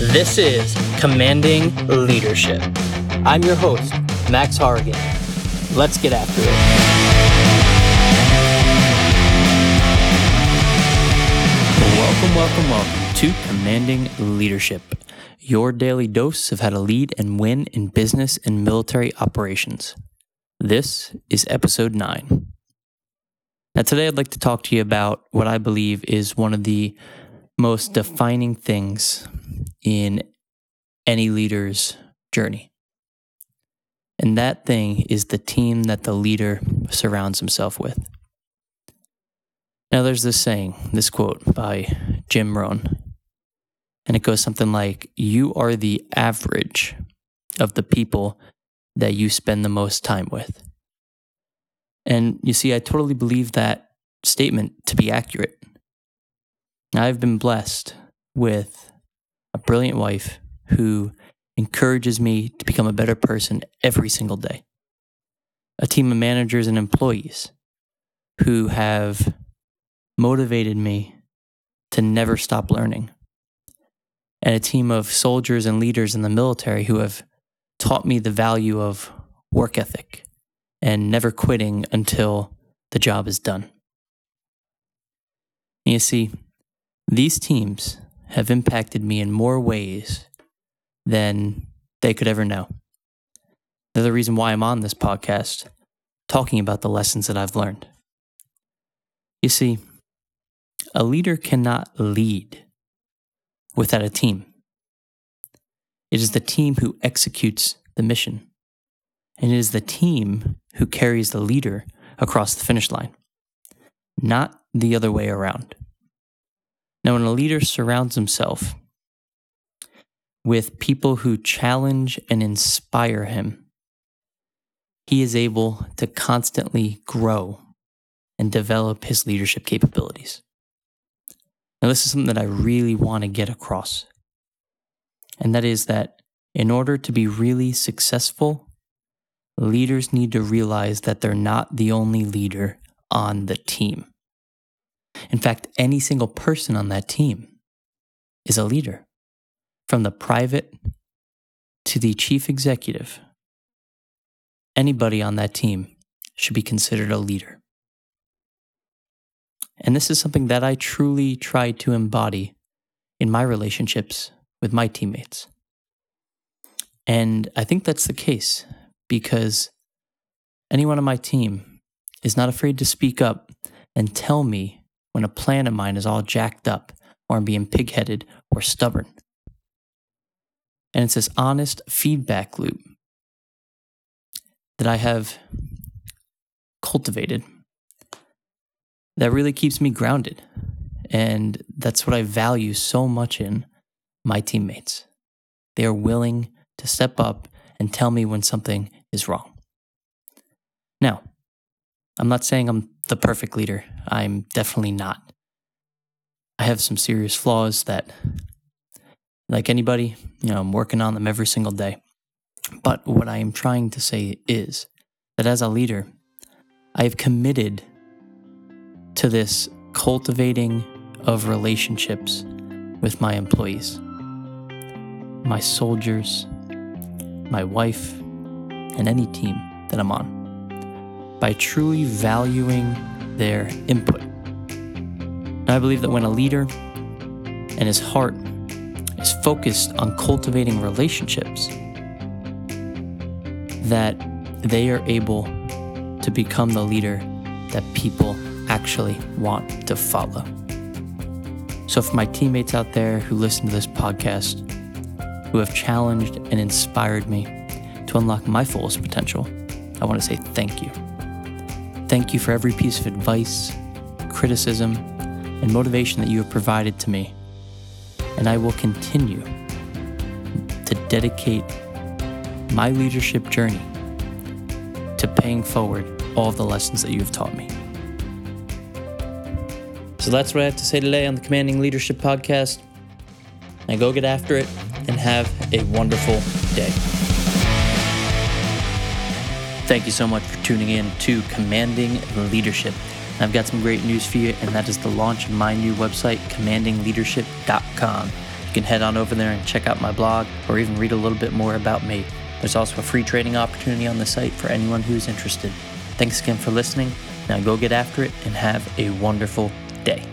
This is Commanding Leadership. I'm your host, Max Harrigan. Let's get after it. Welcome, welcome, welcome to Commanding Leadership, your daily dose of how to lead and win in business and military operations. This is episode 9. Now, today I'd like to talk to you about what I believe is one of the most defining things in any leader's journey. And that thing is the team that the leader surrounds himself with. Now, there's this saying, this quote by Jim Rohn, and it goes something like You are the average of the people that you spend the most time with. And you see, I totally believe that statement to be accurate. I've been blessed with brilliant wife who encourages me to become a better person every single day. A team of managers and employees who have motivated me to never stop learning. And a team of soldiers and leaders in the military who have taught me the value of work ethic and never quitting until the job is done. You see, these teams have impacted me in more ways than they could ever know. The reason why I'm on this podcast talking about the lessons that I've learned. You see, a leader cannot lead without a team. It is the team who executes the mission, and it is the team who carries the leader across the finish line, not the other way around. Now, when a leader surrounds himself with people who challenge and inspire him, he is able to constantly grow and develop his leadership capabilities. Now, this is something that I really want to get across. And that is that in order to be really successful, leaders need to realize that they're not the only leader on the team. In fact, any single person on that team is a leader, from the private to the chief executive. Anybody on that team should be considered a leader. And this is something that I truly try to embody in my relationships with my teammates. And I think that's the case because anyone on my team is not afraid to speak up and tell me when a plan of mine is all jacked up or I'm being pigheaded or stubborn. And it's this honest feedback loop that I have cultivated that really keeps me grounded. And that's what I value so much in my teammates. They are willing to step up and tell me when something is wrong. Now, I'm not saying I'm the perfect leader. I'm definitely not. I have some serious flaws that, like anybody, you know, I'm working on them every single day. But what I am trying to say is that as a leader, I have committed to this cultivating of relationships with my employees, my soldiers, my wife, and any team that I'm on by truly valuing their input. And I believe that when a leader and his heart is focused on cultivating relationships, that they are able to become the leader that people actually want to follow. So, for my teammates out there who listen to this podcast, who have challenged and inspired me to unlock my fullest potential, I want to say thank you. Thank you for every piece of advice, criticism, and motivation that you have provided to me. And I will continue to dedicate my leadership journey to paying forward all the lessons that you have taught me. So that's what I have to say today on the Commanding Leadership Podcast. Now go get after it and have a wonderful day. Thank you so much for tuning in to Commanding Leadership. I've got some great news for you, and that is the launch of my new website, commandingleadership.com. You can head on over there and check out my blog or even read a little bit more about me. There's also a free trading opportunity on the site for anyone who's interested. Thanks again for listening. Now go get after it and have a wonderful day.